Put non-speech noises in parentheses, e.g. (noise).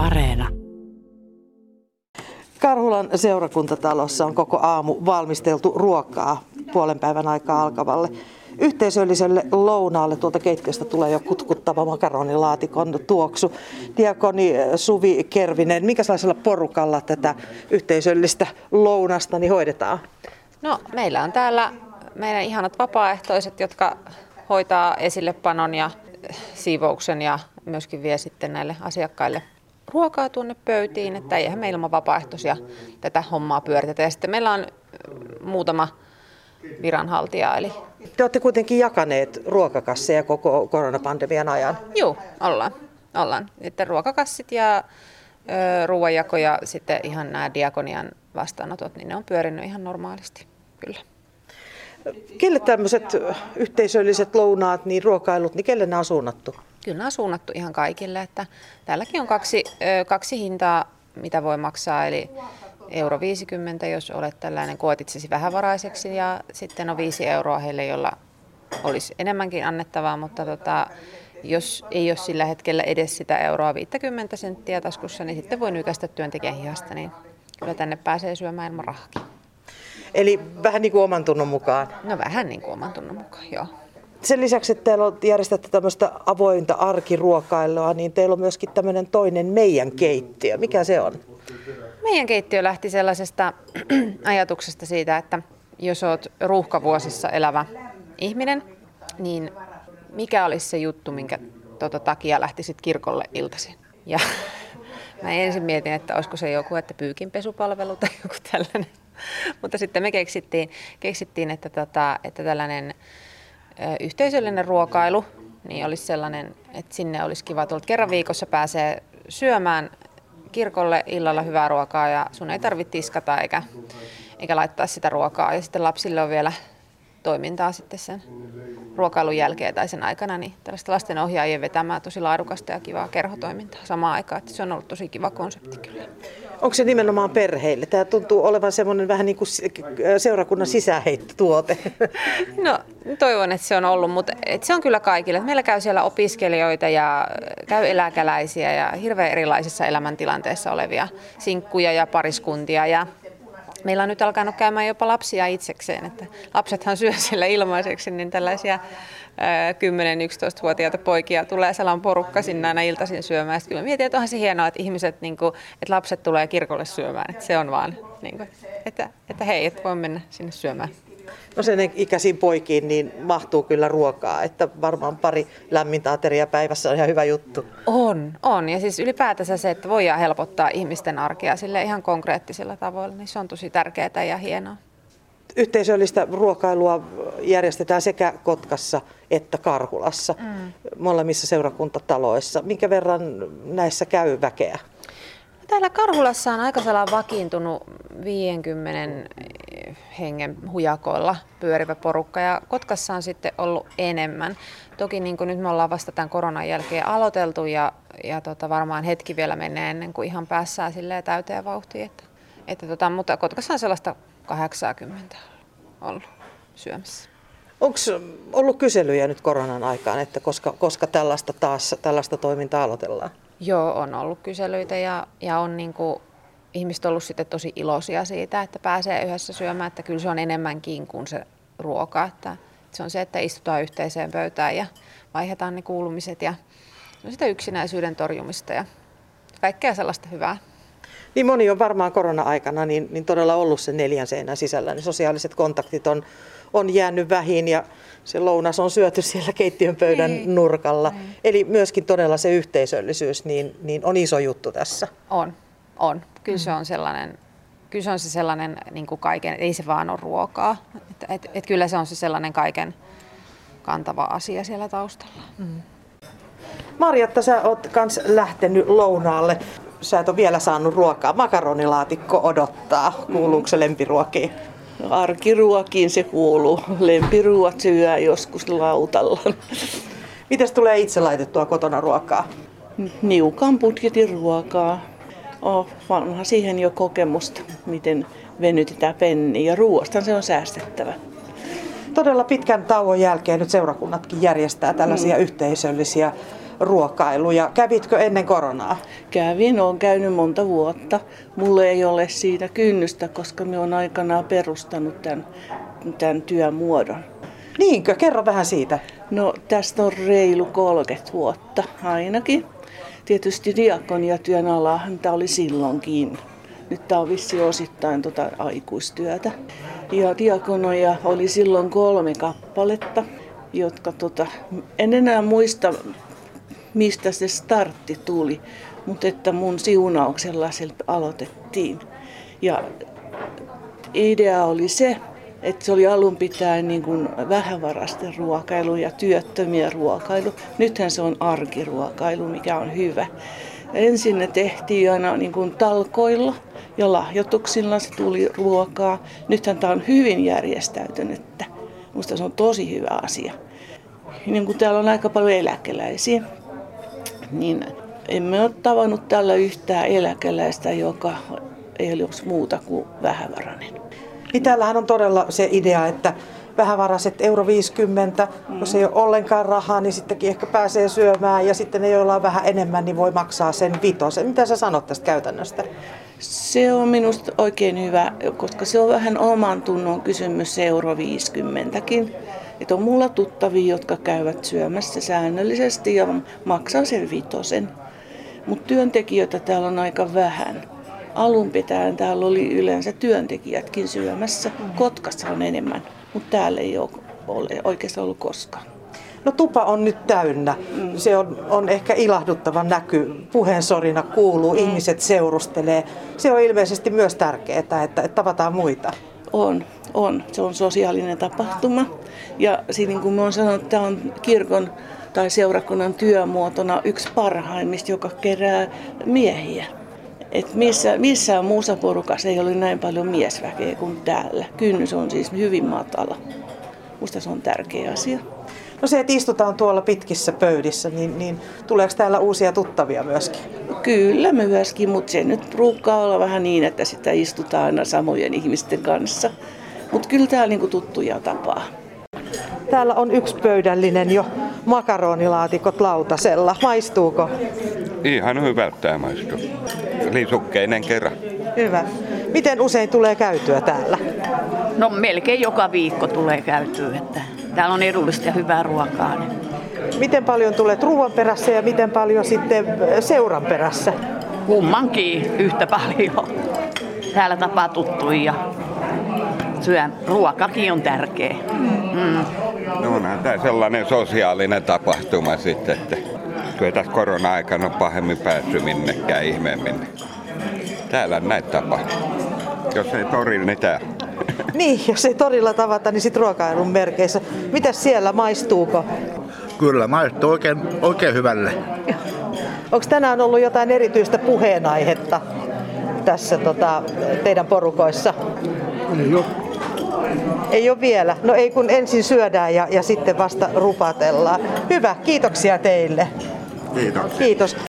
Areena. Karhulan seurakuntatalossa on koko aamu valmisteltu ruokaa puolen päivän aikaa alkavalle yhteisölliselle lounaalle. Tuolta keittiöstä tulee jo kutkuttava makaronilaatikon tuoksu. Diakoni Suvi Kervinen, minkälaisella porukalla tätä yhteisöllistä lounasta niin hoidetaan? No, meillä on täällä meidän ihanat vapaaehtoiset, jotka hoitaa esillepanon ja siivouksen ja myöskin vie sitten näille asiakkaille ruokaa tuonne pöytiin, että eihän meillä ilman vapaaehtoisia tätä hommaa pyöritetä. Ja sitten meillä on muutama viranhaltija. Eli... Te olette kuitenkin jakaneet ruokakasseja koko koronapandemian ajan. Joo, ollaan. ollaan. Että ruokakassit ja ruoanjako ja sitten ihan nämä diakonian vastaanotot, niin ne on pyörinyt ihan normaalisti, kyllä. Kelle tämmöiset yhteisölliset lounaat, niin ruokailut, niin kelle nämä on suunnattu? Kyllä nämä on suunnattu ihan kaikille. Että täälläkin on kaksi, kaksi hintaa, mitä voi maksaa. Eli euro 50, jos olet tällainen, koet itsesi vähävaraiseksi ja sitten on 5 euroa heille, jolla olisi enemmänkin annettavaa, mutta tota, jos ei ole sillä hetkellä edes sitä euroa 50 senttiä taskussa, niin sitten voi nykäistä työntekijän hihasta, niin kyllä tänne pääsee syömään ilman rahakin. Eli vähän niin kuin oman tunnon mukaan? No vähän niin kuin oman tunnon mukaan, joo. Sen lisäksi, että teillä järjestätte tämmöistä avointa arkiruokailua, niin teillä on myöskin tämmöinen toinen meidän keittiö. Mikä se on? Meidän keittiö lähti sellaisesta (clears throat) ajatuksesta siitä, että jos olet ruuhkavuosissa elävä ihminen, niin mikä olisi se juttu, minkä tuota takia lähtisit kirkolle iltaisin. Ja (laughs) mä ensin mietin, että olisiko se joku, että pyykinpesupalvelu tai joku tällainen. (laughs) Mutta sitten me keksittiin, keksittiin että, tota, että tällainen yhteisöllinen ruokailu niin olisi sellainen, että sinne olisi kiva tulla. Kerran viikossa pääsee syömään kirkolle illalla hyvää ruokaa ja sun ei tarvitse tiskata eikä, eikä laittaa sitä ruokaa. Ja sitten lapsille on vielä toimintaa sitten sen ruokailun jälkeen tai sen aikana, niin tällaista lasten ohjaajien vetämää tosi laadukasta ja kivaa kerhotoimintaa samaan aikaan. Että se on ollut tosi kiva konsepti kyllä. Onko se nimenomaan perheille? Tämä tuntuu olevan semmoinen vähän niin kuin seurakunnan sisäheittotuote. (laughs) No toivon, että se on ollut, mutta että se on kyllä kaikille. Meillä käy siellä opiskelijoita ja käy eläkeläisiä ja hirveän erilaisissa elämäntilanteissa olevia sinkkuja ja pariskuntia ja Meillä on nyt alkanut käymään jopa lapsia itsekseen, että lapsethan syö siellä ilmaiseksi, niin tällaisia 10-11-vuotiaita poikia tulee sellainen porukka sinne aina iltaisin syömään. Sitten kyllä mietin, että onhan se hienoa, että ihmiset, niin kuin, että lapset tulee kirkolle syömään, että se on vaan, niin kuin, että, että hei, että voi mennä sinne syömään. No sen ikäisiin poikiin niin mahtuu kyllä ruokaa, että varmaan pari lämmintä ateria päivässä on ihan hyvä juttu. On, on. Ja siis ylipäätänsä se, että voidaan helpottaa ihmisten arkea sille ihan konkreettisilla tavoilla, niin se on tosi tärkeää ja hienoa. Yhteisöllistä ruokailua järjestetään sekä Kotkassa että Karhulassa, mm. molemmissa seurakuntataloissa. Minkä verran näissä käy väkeä? Täällä Karhulassa on aika vakiintunut 50 hengen hujakoilla pyörivä porukka ja Kotkassa on sitten ollut enemmän. Toki niin kuin nyt me ollaan vasta tämän koronan jälkeen aloiteltu ja, ja tota, varmaan hetki vielä menee ennen kuin ihan päässään täyteen vauhtiin. Että, että tota, mutta Kotkassa on sellaista 80 ollut syömässä. Onko ollut kyselyjä nyt koronan aikaan, että koska, koska tällaista taas tällaista toimintaa aloitellaan? Joo, on ollut kyselyitä ja, ja on niin kuin, ihmiset ollut sitten tosi iloisia siitä, että pääsee yhdessä syömään, että kyllä se on enemmänkin kuin se ruoka. Että se on se, että istutaan yhteiseen pöytään ja vaihdetaan ne kuulumiset ja no sitä yksinäisyyden torjumista ja kaikkea sellaista hyvää. Niin moni on varmaan korona-aikana niin, niin todella ollut sen neljän seinän sisällä. Niin sosiaaliset kontaktit on, on jäänyt vähin ja se lounas on syöty siellä keittiön pöydän Ei. nurkalla. Ei. Eli myöskin todella se yhteisöllisyys niin, niin on iso juttu tässä. On, on. Kyllä se on sellainen, kyllä se on se sellainen niin kuin kaiken, ei se vaan ole ruokaa. Et, et, et kyllä se on se sellainen kaiken kantava asia siellä taustalla. Mm. Marjatta, sä oot kans lähtenyt lounaalle. Sä et ole vielä saanut ruokaa. Makaronilaatikko odottaa. Kuuluuko se lempiruokiin? Arkiruokiin se kuuluu. Lempiruuat syö joskus lautalla. Mitäs tulee itse laitettua kotona ruokaa? Niukan budjetin ruokaa. Oh, vanha siihen jo kokemusta, miten venytetään penni ja ruoasta se on säästettävä. Todella pitkän tauon jälkeen nyt seurakunnatkin järjestää tällaisia mm. yhteisöllisiä ruokailuja. Kävitkö ennen koronaa? Kävin, olen käynyt monta vuotta. Mulle ei ole siitä kynnystä, koska me on aikanaan perustanut tämän, tämän työmuodon. Niinkö? Kerro vähän siitä. No tästä on reilu 30 vuotta ainakin. Tietysti diakoniatyön alahan tämä oli silloinkin. Nyt tämä on vissi osittain tota aikuistyötä. Ja diakonoja oli silloin kolme kappaletta, jotka tota, en enää muista mistä se startti tuli, mutta että mun siunauksella se aloitettiin. Ja idea oli se, että se oli alun pitäen niin kuin vähävarasten ruokailu ja työttömien ruokailu. Nythän se on arkiruokailu, mikä on hyvä. Ensin ne tehtiin aina niin kuin talkoilla ja lahjoituksilla se tuli ruokaa. Nythän tämä on hyvin järjestäytynyttä. Minusta se on tosi hyvä asia. Niin kuin täällä on aika paljon eläkeläisiä, niin emme ole tavannut tällä yhtään eläkeläistä, joka ei olisi muuta kuin vähävarainen. Niin täällähän on todella se idea, että vähävaraiset euro 50, mm. jos ei ole ollenkaan rahaa, niin sittenkin ehkä pääsee syömään ja sitten ne, joilla on vähän enemmän, niin voi maksaa sen vitosen. Mitä sä sanot tästä käytännöstä? Se on minusta oikein hyvä, koska se on vähän oman tunnon kysymys euro 50kin. Että on mulla tuttavia, jotka käyvät syömässä säännöllisesti ja maksaa sen vitosen. Mutta työntekijöitä täällä on aika vähän. Alun pitäen täällä oli yleensä työntekijätkin syömässä. Kotkassa on enemmän, mutta täällä ei ole, oikeastaan ollut koskaan. No tupa on nyt täynnä. Se on, on ehkä ilahduttava näky. Puheensorina kuuluu, mm. ihmiset seurustelee. Se on ilmeisesti myös tärkeää, että, että tavataan muita. On, on. Se on sosiaalinen tapahtuma. Ja siinä niin kuin mä oon sanonut, tämä on kirkon tai seurakunnan työmuotona yksi parhaimmista, joka kerää miehiä. Et missä, missään muussa porukassa ei ole näin paljon miesväkeä kuin täällä. Kynnys on siis hyvin matala. Musta se on tärkeä asia. No se, että istutaan tuolla pitkissä pöydissä, niin, niin tuleeko täällä uusia tuttavia myöskin? Kyllä myöskin, mutta se nyt ruukkaa olla vähän niin, että sitä istutaan aina samojen ihmisten kanssa. Mutta kyllä täällä niinku tuttuja tapaa. Täällä on yksi pöydällinen jo makaronilaatikot lautasella. Maistuuko? Ihan hyvältä tämä maistuu. Lisukkeinen kerran. Hyvä. Miten usein tulee käytyä täällä? No melkein joka viikko tulee käytyä, että täällä on edullista ja hyvää ruokaa. Niin. Miten paljon tulee ruoan perässä ja miten paljon sitten seuran perässä? Kummankin yhtä paljon. Täällä tapaa tuttuja ja syön. Ruokakin on tärkeä. Mm. No onhan tämä sellainen sosiaalinen tapahtuma sitten, että kyllä tässä korona-aikana on pahemmin päässyt minnekään ihmeemmin. Täällä näitä tapahtuu. Jos ei torilla, niin täällä. (laughs) Niin, jos ei torilla tavata, niin sitten ruokailun merkeissä. Mitäs siellä, maistuuko? Kyllä, maistuu oikein, oikein hyvälle. Onko tänään ollut jotain erityistä puheenaihetta tässä tota, teidän porukoissa? Ei ole. Ei ole vielä. No ei kun ensin syödään ja, ja sitten vasta rupatellaan. Hyvä, kiitoksia teille. Kiitos. Kiitos.